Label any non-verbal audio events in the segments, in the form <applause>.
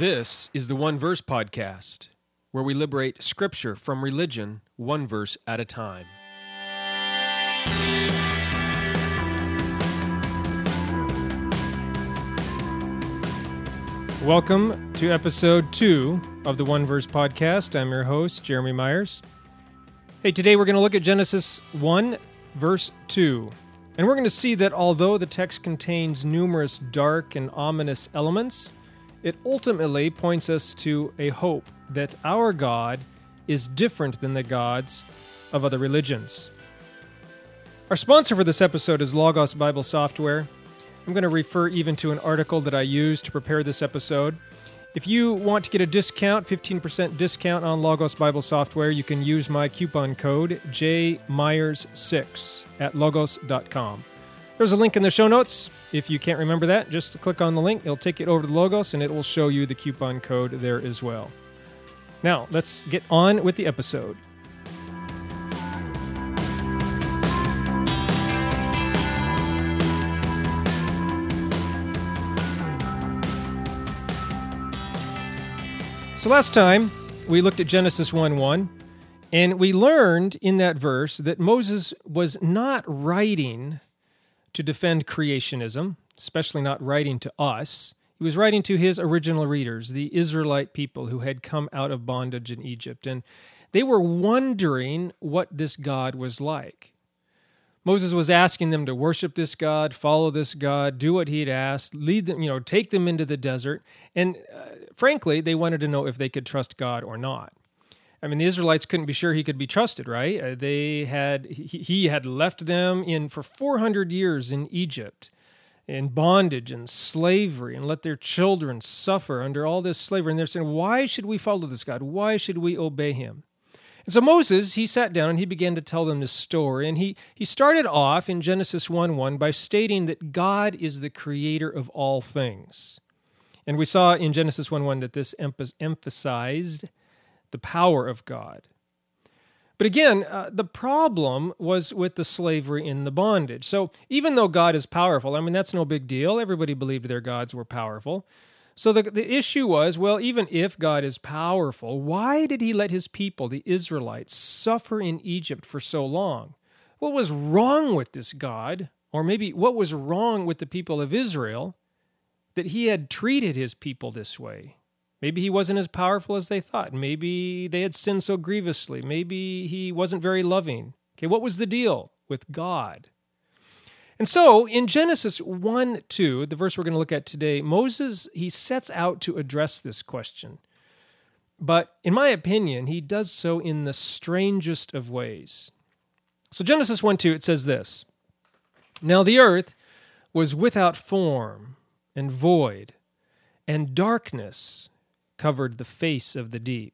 This is the One Verse Podcast, where we liberate Scripture from religion one verse at a time. Welcome to episode two of the One Verse Podcast. I'm your host, Jeremy Myers. Hey, today we're going to look at Genesis 1, verse 2. And we're going to see that although the text contains numerous dark and ominous elements, it ultimately points us to a hope that our God is different than the gods of other religions. Our sponsor for this episode is Logos Bible Software. I'm going to refer even to an article that I used to prepare this episode. If you want to get a discount, 15% discount on Logos Bible Software, you can use my coupon code JMyers6 at logos.com. There's a link in the show notes. If you can't remember that, just click on the link. It'll take you over to Logos and it will show you the coupon code there as well. Now, let's get on with the episode. So last time we looked at Genesis 1 1, and we learned in that verse that Moses was not writing to defend creationism, especially not writing to us. He was writing to his original readers, the Israelite people who had come out of bondage in Egypt, and they were wondering what this God was like. Moses was asking them to worship this God, follow this God, do what he'd asked, lead them, you know, take them into the desert. And uh, frankly, they wanted to know if they could trust God or not. I mean, the Israelites couldn't be sure he could be trusted, right? Uh, they had he, he had left them in for 400 years in Egypt in bondage and slavery and let their children suffer under all this slavery and they're saying, "Why should we follow this God? Why should we obey him?" And so Moses, he sat down and he began to tell them this story. And he, he started off in Genesis 1 1 by stating that God is the creator of all things. And we saw in Genesis 1 1 that this emphasized the power of God. But again, uh, the problem was with the slavery in the bondage. So even though God is powerful, I mean, that's no big deal. Everybody believed their gods were powerful. So the, the issue was well, even if God is powerful, why did he let his people, the Israelites, suffer in Egypt for so long? What was wrong with this God? Or maybe what was wrong with the people of Israel that he had treated his people this way? Maybe he wasn't as powerful as they thought. Maybe they had sinned so grievously. Maybe he wasn't very loving. Okay, what was the deal with God? And so in Genesis 1 2, the verse we're going to look at today, Moses, he sets out to address this question. But in my opinion, he does so in the strangest of ways. So Genesis 1 2, it says this Now the earth was without form and void, and darkness covered the face of the deep.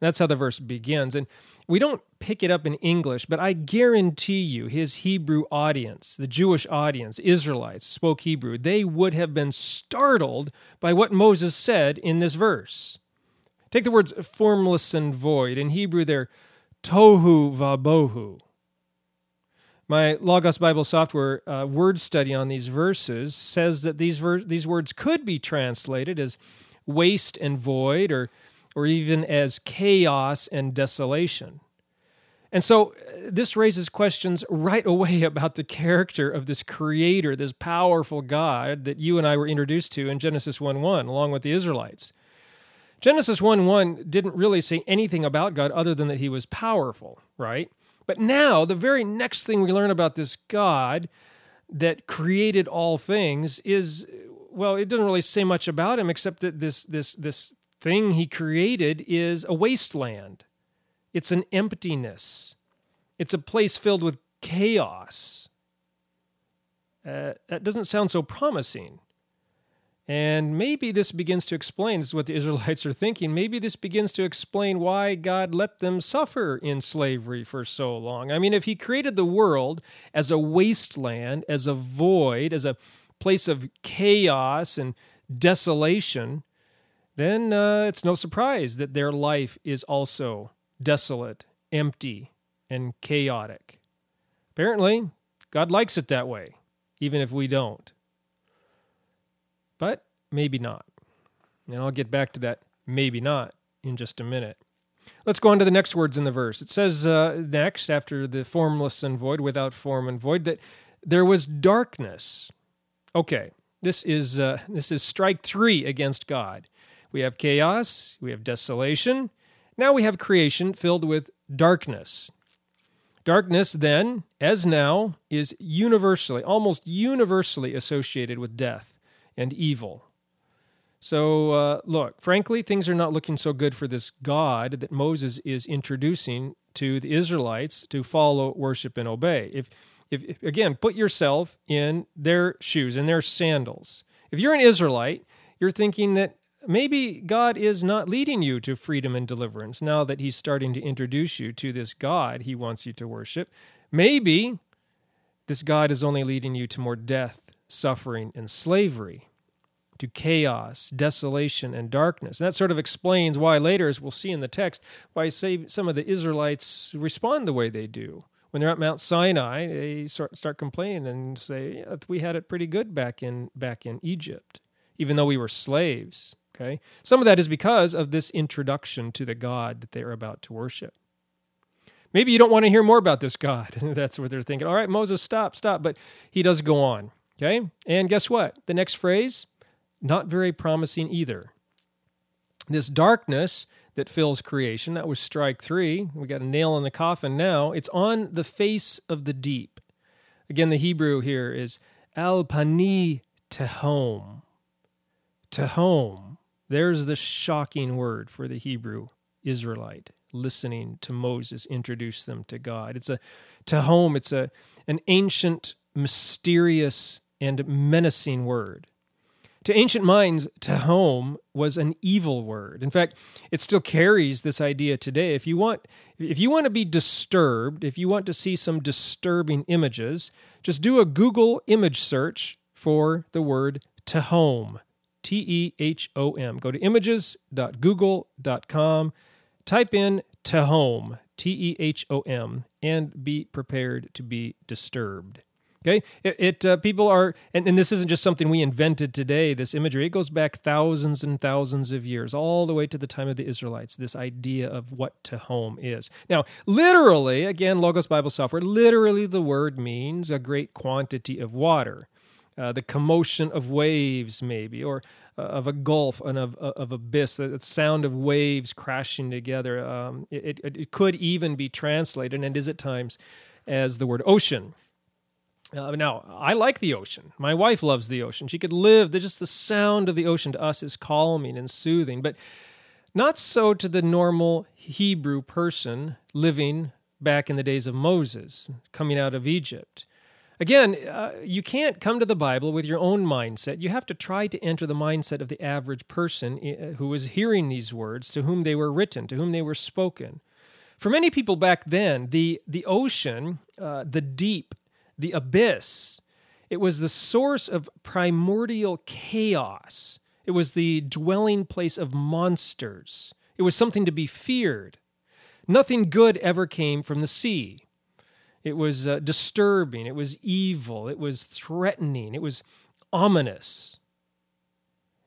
That's how the verse begins. And we don't pick it up in English, but I guarantee you his Hebrew audience, the Jewish audience, Israelites, spoke Hebrew. They would have been startled by what Moses said in this verse. Take the words formless and void. In Hebrew, they're tohu vabohu. My Logos Bible software uh, word study on these verses says that these, ver- these words could be translated as waste and void or or even as chaos and desolation. And so uh, this raises questions right away <laughs> about the character of this creator, this powerful God that you and I were introduced to in Genesis 1 1, along with the Israelites. Genesis 1 1 didn't really say anything about God other than that he was powerful, right? But now, the very next thing we learn about this God that created all things is well, it doesn't really say much about him except that this this this thing he created is a wasteland. It's an emptiness. It's a place filled with chaos. Uh, that doesn't sound so promising. And maybe this begins to explain, this is what the <laughs> Israelites are thinking, maybe this begins to explain why God let them suffer in slavery for so long. I mean, if He created the world as a wasteland, as a void, as a place of chaos and desolation, then uh, it's no surprise that their life is also desolate, empty, and chaotic. Apparently, God likes it that way, even if we don't. But maybe not. And I'll get back to that maybe not in just a minute. Let's go on to the next words in the verse. It says uh, next, after the formless and void, without form and void, that there was darkness. Okay, this is uh, this is strike three against God. We have chaos, we have desolation. Now we have creation filled with darkness. Darkness, then, as now, is universally, almost universally associated with death and evil. So, uh, look, frankly, things are not looking so good for this God that Moses is introducing to the Israelites to follow, worship, and obey. If, if, again, put yourself in their shoes, in their sandals. If you're an Israelite, you're thinking that maybe God is not leading you to freedom and deliverance now that He's starting to introduce you to this God He wants you to worship. Maybe this God is only leading you to more death, suffering, and slavery to chaos, desolation, and darkness. And that sort of explains why later, as we'll see in the text, why some of the Israelites respond the way they do. When they're at Mount Sinai, they start, start complaining and say, yeah, "We had it pretty good back in back in Egypt, even though we were slaves." Okay, some of that is because of this introduction to the God that they are about to worship. Maybe you don't want to hear more about this God. <laughs> That's what they're thinking. All right, Moses, stop, stop. But he does go on. Okay, and guess what? The next phrase not very promising either. This darkness that fills creation, that was strike three. We got a nail in the coffin now. It's on the face of the deep. Again, the Hebrew here is al pani tehom. Tehom. There's the shocking word for the Hebrew Israelite listening to Moses introduce them to God. It's a tehom, it's a an ancient, mysterious, and menacing word. To ancient minds, tehom was an evil word. In fact, it still carries this idea today. If you want if you want to be disturbed, if you want to see some disturbing images, just do a Google image search for the word tehom. T E H O M. Go to images.google.com, type in tehom, T E H O M, and be prepared to be disturbed. Okay, it, it uh, people are, and, and this isn't just something we invented today. This imagery it goes back thousands and thousands of years, all the way to the time of the Israelites. This idea of what tehom is. Now, literally, again, Logos Bible Software. Literally, the word means a great quantity of water, uh, the commotion of waves, maybe, or uh, of a gulf and of, uh, of abyss, the sound of waves crashing together. Um, it, it, it could even be translated, and is at times, as the word ocean. Uh, now, I like the ocean. My wife loves the ocean. She could live, just the sound of the ocean to us is calming and soothing, but not so to the normal Hebrew person living back in the days of Moses, coming out of Egypt. Again, uh, you can't come to the Bible with your own mindset. You have to try to enter the mindset of the average person uh, who was hearing these words, to whom they were written, to whom they were spoken. For many people back then, the, the ocean, uh, the deep, the abyss. It was the source of primordial chaos. It was the dwelling place of monsters. It was something to be feared. Nothing good ever came from the sea. It was uh, disturbing. It was evil. It was threatening. It was ominous.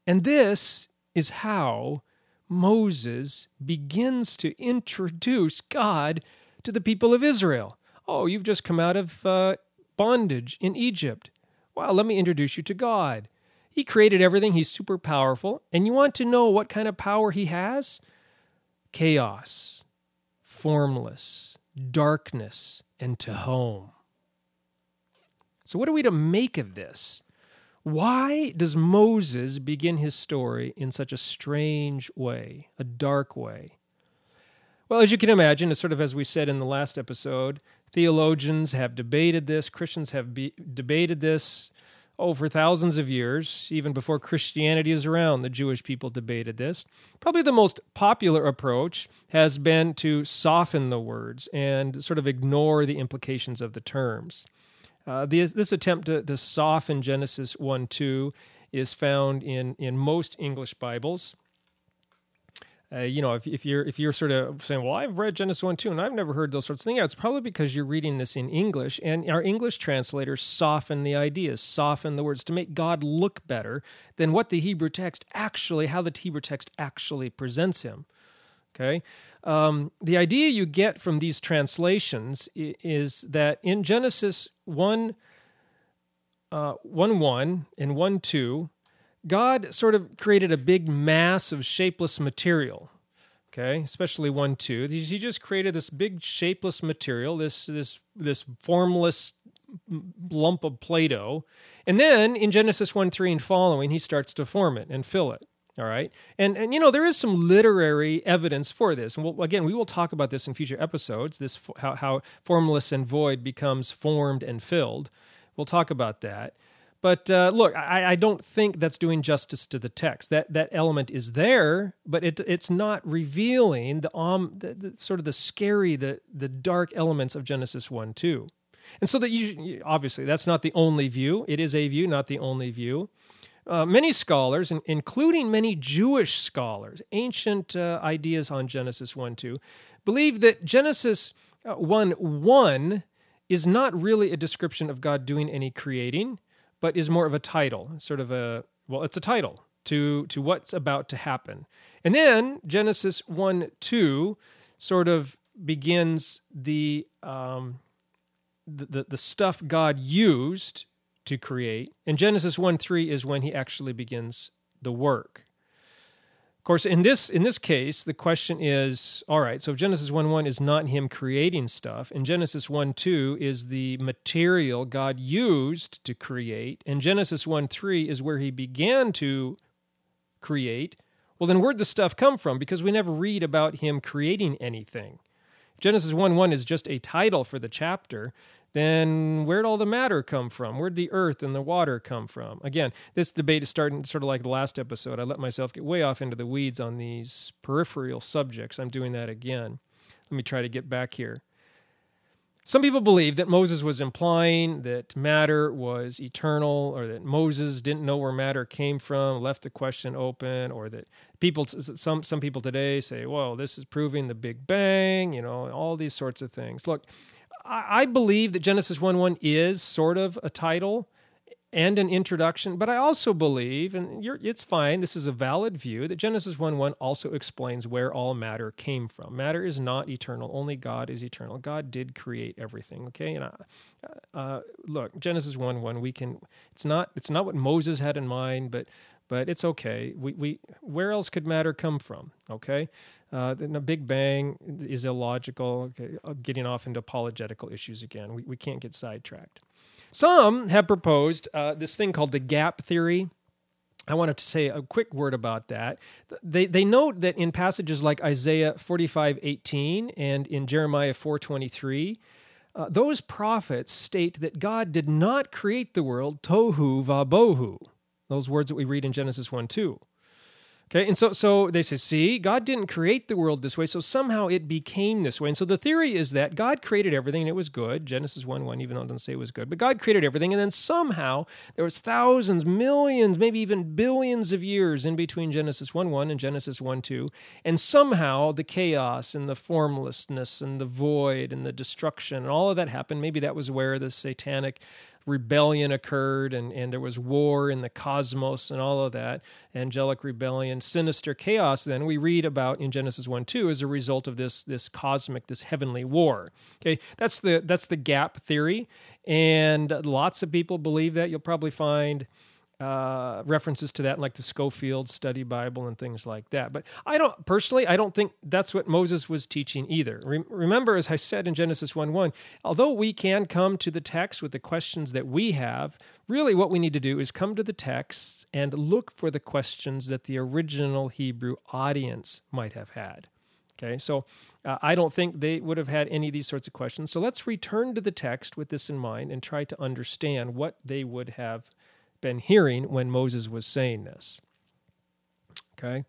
And this is how Moses begins to introduce God to the people of Israel. Oh, you've just come out of uh, bondage in Egypt. Well, let me introduce you to God. He created everything, He's super powerful. And you want to know what kind of power He has? Chaos, formless, darkness, and tehom. So, what are we to make of this? Why does Moses begin his story in such a strange way, a dark way? Well, as you can imagine, sort of as we said in the last episode, Theologians have debated this, Christians have be- debated this over thousands of years, even before Christianity is around, the Jewish people debated this. Probably the most popular approach has been to soften the words and sort of ignore the implications of the terms. Uh, this, this attempt to, to soften Genesis 1 2 is found in, in most English Bibles. Uh, you know, if, if you're if you're sort of saying, "Well, I've read Genesis one, two, and I've never heard those sorts of things," yeah, it's probably because you're reading this in English, and our English translators soften the ideas, soften the words to make God look better than what the Hebrew text actually, how the Hebrew text actually presents Him. Okay, um, the idea you get from these translations is that in Genesis one, uh, one one and one two God sort of created a big mass of shapeless material. Okay, especially one two. He just created this big shapeless material, this this this formless lump of Play-Doh, and then in Genesis one three and following, he starts to form it and fill it. All right, and and you know there is some literary evidence for this, and we'll, again we will talk about this in future episodes. This how how formless and void becomes formed and filled. We'll talk about that. But uh, look, I, I, don't think that's doing justice to the text. That that element is there, but it it's not revealing the um the, the, sort of the scary, the the dark elements of Genesis one two. And so that you obviously that's not the only view. It is a view, not the only view. Uh, many scholars, including many Jewish scholars, ancient uh, ideas on Genesis one two, believe that Genesis uh, one one is not really a description of God doing any creating but is more of a title, sort of a well, it's a title to to what's about to happen. And then Genesis one two sort of begins the um, the, the, the stuff God used to create, and Genesis one three is when He actually begins the work. Of course, in this in this case, the question is, all right, so if Genesis 1 1 is not him creating stuff, and Genesis 1 2 is the material God used to create, and Genesis 1 3 is where he began to create, well, then where'd the stuff come from? Because we never read about him creating anything. Genesis 1 1 is just a title for the chapter then where'd all the matter come from? Where'd the earth and the water come from? Again, this debate is starting sort of like the last episode. I let myself get way off into the weeds on these peripheral subjects. I'm doing that again. Let me try to get back here. Some people believe that Moses was implying that matter was eternal, or that Moses didn't know where matter came from, left the question open, or that people, some some people today say, "Well, this is proving the Big Bang," you know, all these sorts of things. Look, I, believe that Genesis 1 1 is sort of a title and an introduction, but I also believe, and it's fine, this is a valid view, that Genesis 1 1 also explains where all matter came from. Matter is not eternal, only God is eternal. God did create everything, okay? And uh, uh, look, Genesis 1 1, we can, it's not, it's not what Moses had in mind, but but it's okay. We, we where else could matter come from? Okay, uh, the Big Bang is illogical. Okay, uh, getting off into apologetical issues again. We we can't get sidetracked. Some have proposed uh, this thing called the gap theory. I wanted to say a quick word about that. They they note that in passages like Isaiah 45:18 and in Jeremiah 4:23, uh, those prophets state that God did not create the world tohu vabohu those words that we read in Genesis 1 2. Okay, and so so they say, see, God didn't create the world this way, so somehow it became this way. And so the theory is that God created everything and it was good. Genesis 1 1, even though it doesn't say it was good, but God created everything, and then somehow there was thousands, millions, maybe even billions of years in between Genesis 1 1 and Genesis 1 2. And somehow the chaos and the formlessness and the void and the destruction and all of that happened. Maybe that was where the satanic rebellion occurred and, and there was war in the cosmos and all of that angelic rebellion sinister chaos then we read about in genesis 1 2 as a result of this this cosmic this heavenly war. Okay that's the that's the gap theory. And lots of people believe that. You'll probably find uh, references to that, like the Scofield Study Bible and things like that. But I don't personally, I don't think that's what Moses was teaching either. Re- remember, as I said in Genesis 1 1, although we can come to the text with the questions that we have, really what we need to do is come to the text and look for the questions that the original Hebrew audience might have had. Okay, so uh, I don't think they would have had any of these sorts of questions. So let's return to the text with this in mind and try to understand what they would have been hearing when Moses was saying this. Okay?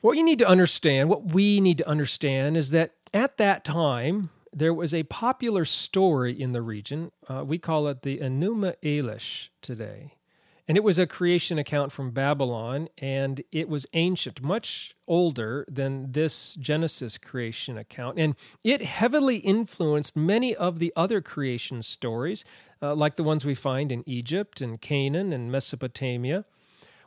What you need to understand, what we need to understand, is that at that time, there was a popular story in the region. Uh, we call it the Enuma Elish today. And it was a creation account from Babylon, and it was ancient, much older than this Genesis creation account. And it heavily influenced many of the other creation stories, uh, like the ones we find in Egypt and Canaan and Mesopotamia.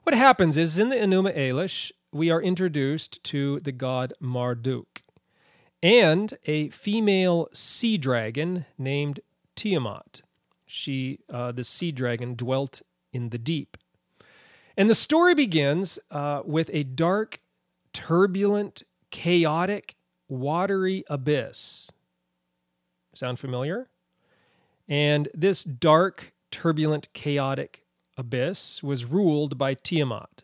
What happens is in the Enuma Elish, we are introduced to the god Marduk and a female sea dragon named Tiamat. She, uh, the sea dragon, dwelt in the deep. And the story begins uh, with a dark, turbulent, chaotic, watery abyss. Sound familiar? And this dark, turbulent, chaotic abyss was ruled by Tiamat.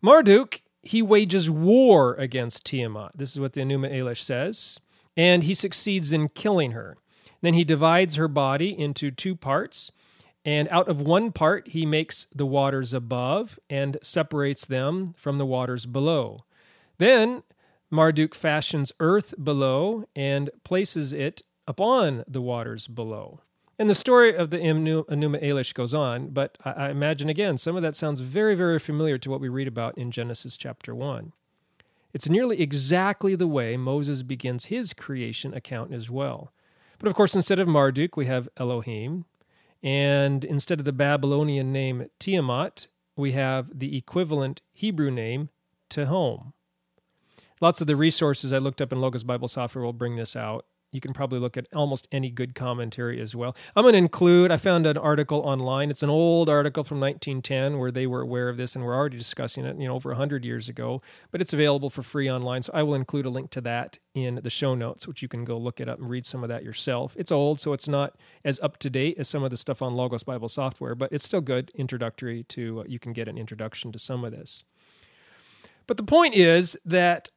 Marduk, he wages war against Tiamat. This is what the Enuma Elish says. And he succeeds in killing her. Then he divides her body into two parts and out of one part, he makes the waters above and separates them from the waters below. Then Marduk fashions earth below and places it upon the waters below. And the story of the Enuma Elish goes on, but I imagine again, some of that sounds very, very familiar to what we read about in Genesis chapter 1. It's nearly exactly the way Moses begins his creation account as well. But of course, instead of Marduk, we have Elohim, and instead of the Babylonian name Tiamat, we have the equivalent Hebrew name Tehom. Lots of the resources I looked up in Logos Bible Software will bring this out. You can probably look at almost any good commentary as well. I'm going to include, I found an article online. It's an old article from 1910 where they were aware of this and were already discussing it, you know, over 100 years ago, but it's available for free online. So I will include a link to that in the show notes, which you can go look it up and read some of that yourself. It's old, so it's not as up to date as some of the stuff on Logos Bible software, but it's still good introductory to, uh, you can get an introduction to some of this. But the point is that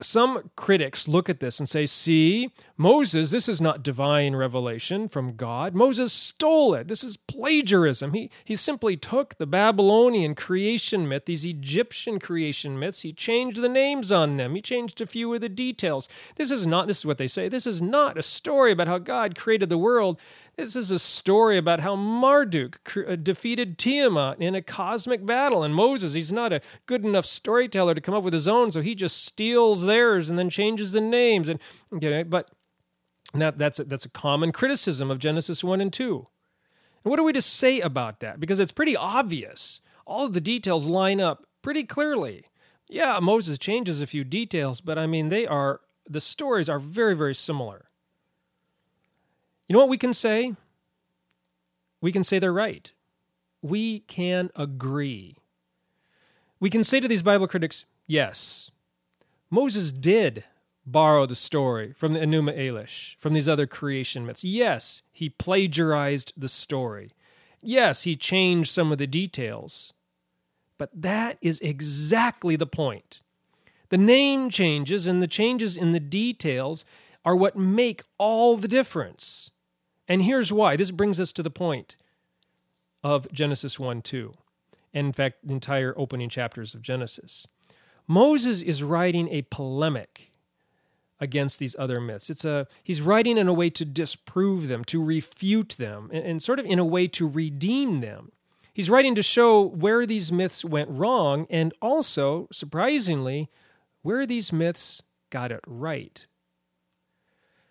some critics look at this and say, see, Moses, this is not divine revelation from God. Moses stole it. This is plagiarism. He, he simply took the Babylonian creation myth, these Egyptian creation myths, he changed the names on them, he changed a few of the details. This is not, this is what they say, this is not a story about how God created the world. This is a story about how Marduk uh, defeated Tiamat in a cosmic battle. And Moses, he's not a good enough storyteller to come up with his own, so he just steals theirs and then changes the names. And but that, that's a, that's a common criticism of Genesis one and two. And what are we to say about that? Because it's pretty obvious. All of the details line up pretty clearly. Yeah, Moses changes a few details, but I mean they are the stories are very very similar. You know what we can say? We can say they're right. We can agree. We can say to these Bible critics, yes, Moses did borrow the story from the Enuma Elish, from these other creation myths. Yes, he plagiarized the story. Yes, he changed some of the details. But that is exactly the point. The name changes and the changes in the details are what make all the difference. And here's why. This brings us to the point of Genesis 1 2, and in fact, the entire opening chapters of Genesis. Moses is writing a polemic against these other myths. It's a he's writing in a way to disprove them, to refute them, and, and sort of in a way to redeem them. He's writing to show where these myths went wrong and also, surprisingly, where these myths got it right.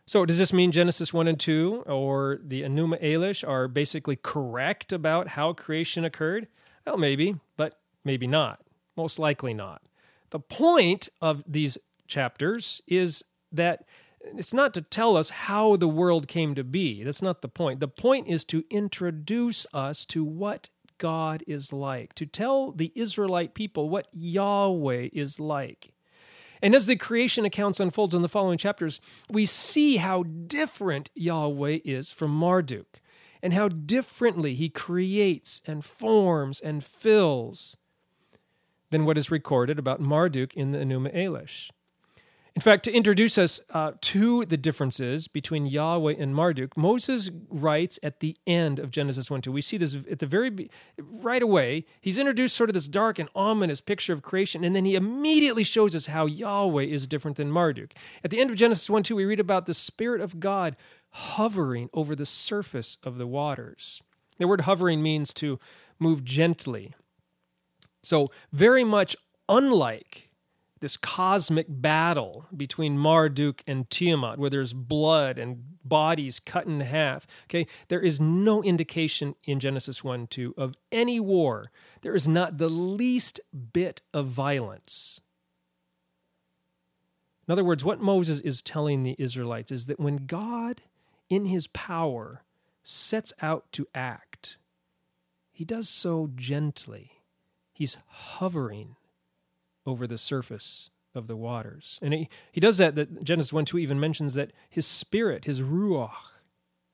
So, does this mean Genesis 1 and 2 or the Enuma Elish are basically correct about how creation occurred? Well, maybe, but maybe not. Most likely not. The point of these chapters is that it's not to tell us how the world came to be. That's not the point. The point is to introduce us to what God is like, to tell the Israelite people what Yahweh is like. And as the creation accounts unfolds in the following chapters, we see how different Yahweh is from Marduk and how differently he creates and forms and fills than what is recorded about Marduk in the Enuma Elish. In fact, to introduce us uh, to the differences between Yahweh and Marduk, Moses writes at the end of Genesis 1 2. We see this at the very, right away. He's introduced sort of this dark and ominous picture of creation, and then he immediately shows us how Yahweh is different than Marduk. At the end of Genesis 1 2, we read about the Spirit of God hovering over the surface of the waters. The word hovering means to move gently. So, very much unlike this cosmic battle between Marduk and Tiamat, where there's blood and bodies cut in half. Okay, there is no indication in Genesis 1 2 of any war. There is not the least bit of violence. In other words, what Moses is telling the Israelites is that when God, in his power, sets out to act, he does so gently. He's hovering over the surface of the waters. And he, he does that, that Genesis 1 2 even mentions that his spirit, his ruach,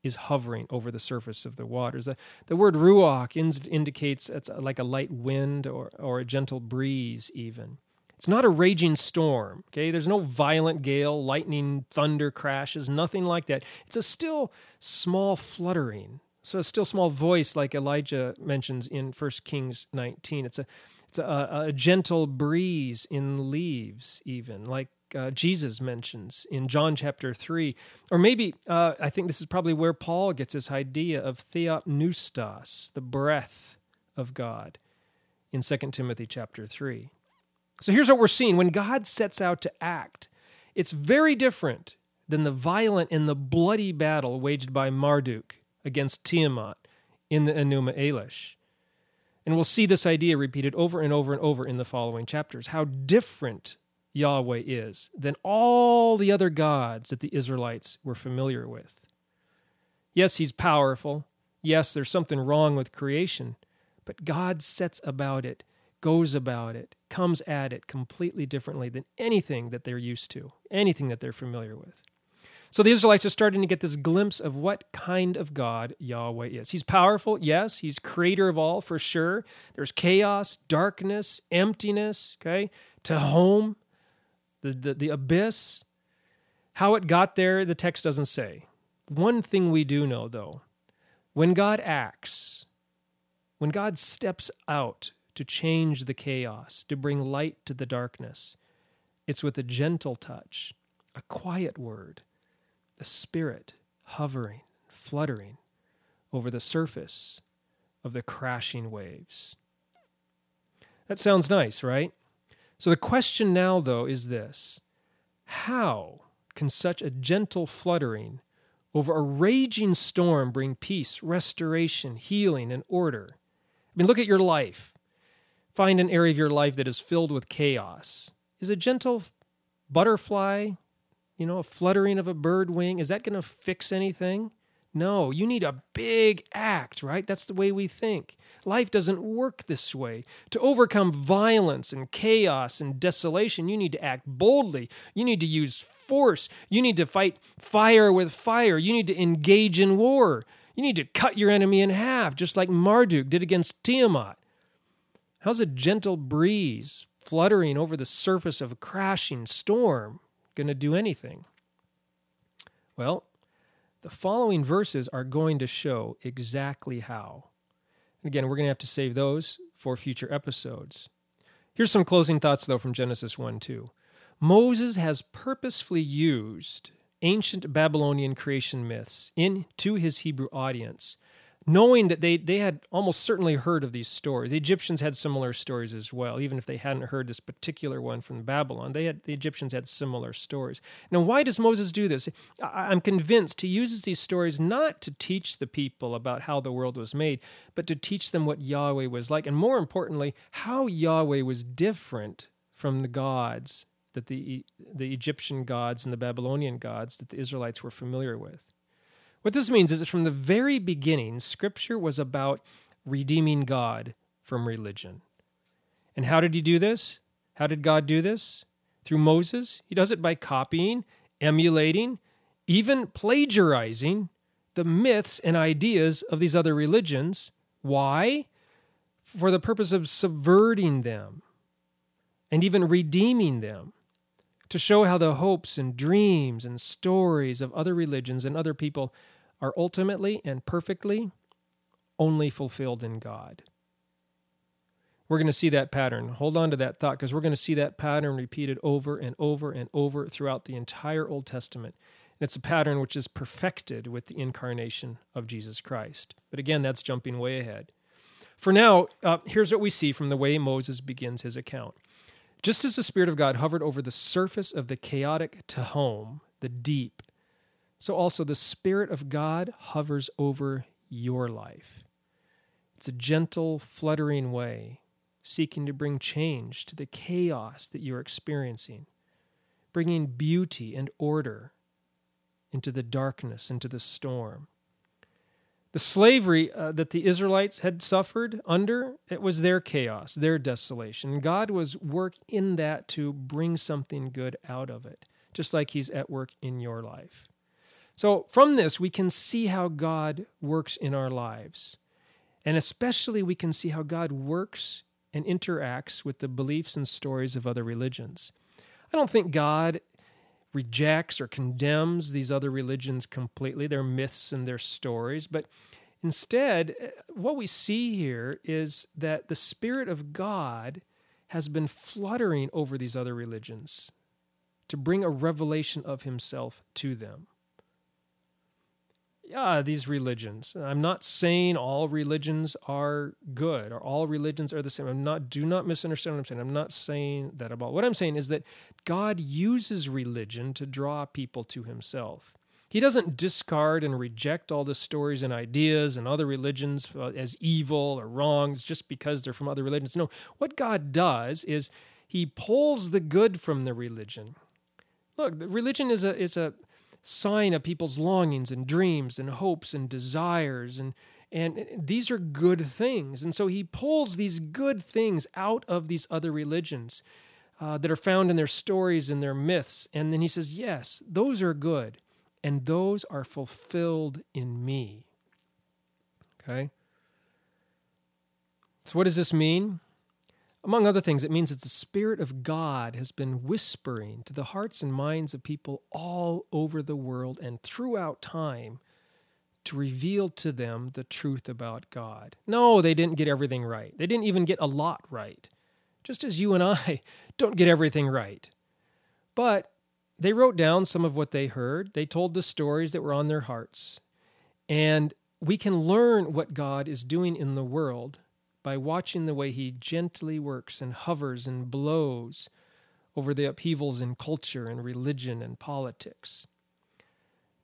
is hovering over the surface of the waters. The, the word ruach in, indicates it's like a light wind or, or a gentle breeze, even. It's not a raging storm, okay? There's no violent gale, lightning, thunder crashes, nothing like that. It's a still small fluttering. So a still small voice like Elijah mentions in 1 Kings 19. It's a a, a gentle breeze in leaves, even like uh, Jesus mentions in John chapter 3. Or maybe, uh, I think this is probably where Paul gets his idea of theopneustos, the breath of God, in 2 Timothy chapter 3. So here's what we're seeing. When God sets out to act, it's very different than the violent and the bloody battle waged by Marduk against Tiamat in the Enuma Elish. And we'll see this idea repeated over and over and over in the following chapters how different Yahweh is than all the other gods that the Israelites were familiar with. Yes, he's powerful. Yes, there's something wrong with creation, but God sets about it, goes about it, comes at it completely differently than anything that they're used to, anything that they're familiar with. So the Israelites are starting to get this glimpse of what kind of God Yahweh is. He's powerful, yes. He's creator of all for sure. There's chaos, darkness, emptiness, okay? Tehom, the, the, the abyss. How it got there, the text doesn't say. One thing we do know, though when God acts, when God steps out to change the chaos, to bring light to the darkness, it's with a gentle touch, a quiet word a spirit hovering, fluttering over the surface of the crashing waves. That sounds nice, right? So the question now, though, is this How can such a gentle fluttering over a raging storm bring peace, restoration, healing, and order? I mean, look at your life. Find an area of your life that is filled with chaos. Is a gentle butterfly you know, a fluttering of a bird wing, is that going to fix anything? No, you need a big act, right? That's the way we think. Life doesn't work this way. To overcome violence and chaos and desolation, you need to act boldly. You need to use force. You need to fight fire with fire. You need to engage in war. You need to cut your enemy in half, just like Marduk did against Tiamat. How's a gentle breeze fluttering over the surface of a crashing storm going to do anything? Well, the following verses are going to show exactly how. Again, we're going to have to save those for future episodes. Here's some closing thoughts, though, from Genesis 1 2. Moses has purposefully used ancient Babylonian creation myths in, to his Hebrew audience knowing that they, they had almost certainly heard of these stories. The Egyptians had similar stories as well, even if they hadn't heard this particular one from Babylon. They had the Egyptians had similar stories. Now, why does Moses do this? I, I'm convinced he uses these stories not to teach the people about how the world was made, but to teach them what Yahweh was like, and more importantly, how Yahweh was different from the gods that the the Egyptian gods and the Babylonian gods that the Israelites were familiar with. What this means is that from the very beginning, Scripture was about redeeming God from religion. And how did he do this? How did God do this? Through Moses? He does it by copying, emulating, even plagiarizing the myths and ideas of these other religions. Why? For the purpose of subverting them and even redeeming them to show how the hopes and dreams and stories of other religions and other people are ultimately and perfectly only fulfilled in God. We're going to see that pattern. Hold on to that thought because we're going to see that pattern repeated over and over and over throughout the entire Old Testament. And it's a pattern which is perfected with the incarnation of Jesus Christ. But again, that's jumping way ahead. For now, uh, here's what we see from the way Moses begins his account. Just as the Spirit of God hovered over the surface of the chaotic Tehom, the deep, so also the Spirit of God hovers over your life. It's a gentle, fluttering way, seeking to bring change to the chaos that you're experiencing, bringing beauty and order into the darkness, into the storm. The slavery uh, that the Israelites had suffered under, it was their chaos, their desolation. God was work in that to bring something good out of it, just like he's at work in your life. So from this we can see how God works in our lives. And especially we can see how God works and interacts with the beliefs and stories of other religions. I don't think God rejects or condemns these other religions completely, their myths and their stories, but instead, eh, what we see here is that the Spirit of God has been fluttering over these other religions to bring a revelation of Himself to them. Yeah, these religions. I'm not saying all religions are good or all religions are the same. I'm not do not misunderstand what I'm saying. I'm not saying that about. What I'm saying is that God uses religion to draw people to himself. He doesn't discard and reject all the stories and ideas and other religions uh, as evil or wrong just because they're from other religions. No, what God does is he pulls the good from the religion. Look, religion is a is a sign of people's longings and dreams and hopes and desires. And and these are good things. And so he pulls these good things out of these other religions uh, that are found in their stories and their myths. And then he says yes those are good. And those are fulfilled in me. Okay? So what does this mean among other things, it means that the Spirit of God has been whispering to the hearts and minds of people all over the world and throughout time to reveal to them the truth about God. No, they didn't get everything right. They didn't even get a lot right, just as you and I <laughs> don't get everything right. But they wrote down some of what they heard, they told the stories that were on their hearts. And we can learn what God is doing in the world by watching the way he gently works and hovers and blows over the upheavals in culture and religion and politics.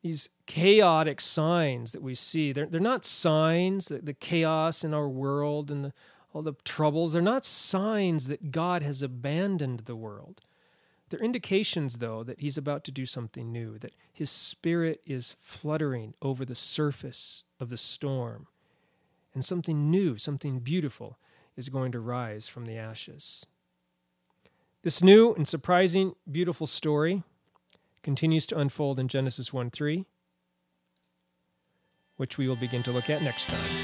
These chaotic signs that we see, they're, they're not signs that the chaos in our world and the, all the troubles, they're not signs that God has abandoned the world. They're indications, though, that He's about to do something new, that His Spirit is fluttering over the surface of the storm and something new, something beautiful is going to rise from the ashes. This new and surprising, beautiful story continues to unfold in Genesis 1 3, which we will begin to look at next time.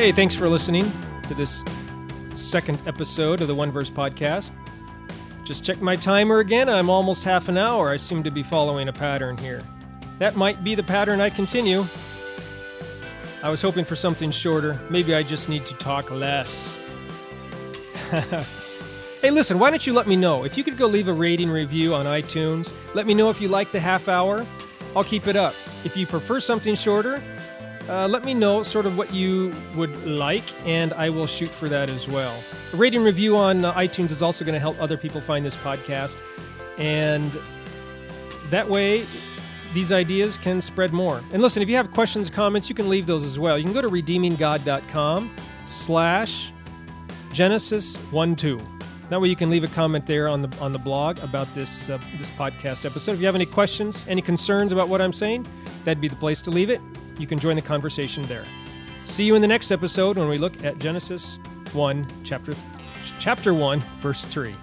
Hey, thanks for listening to this second episode of the One Verse Podcast. Just check my timer again. I'm almost half an hour. I seem to be following a pattern here. That might be the pattern I continue. I was hoping for something shorter. Maybe I just need to talk less. <laughs> hey, listen, why don't you let me know? If you could go leave a rating review on iTunes, let me know if you like the half hour. I'll keep it up. If you prefer something shorter, uh, let me know sort of what you would like, and I will shoot for that as well. A rating review on uh, iTunes is also going to help other people find this podcast, and that way these ideas can spread more. And listen, if you have questions, comments, you can leave those as well. You can go to redeeminggod.com slash Genesis 1 2. That way you can leave a comment there on the on the blog about this uh, this podcast episode. If you have any questions, any concerns about what I'm saying, that'd be the place to leave it you can join the conversation there. See you in the next episode when we look at Genesis 1, chapter, chapter 1, verse 3.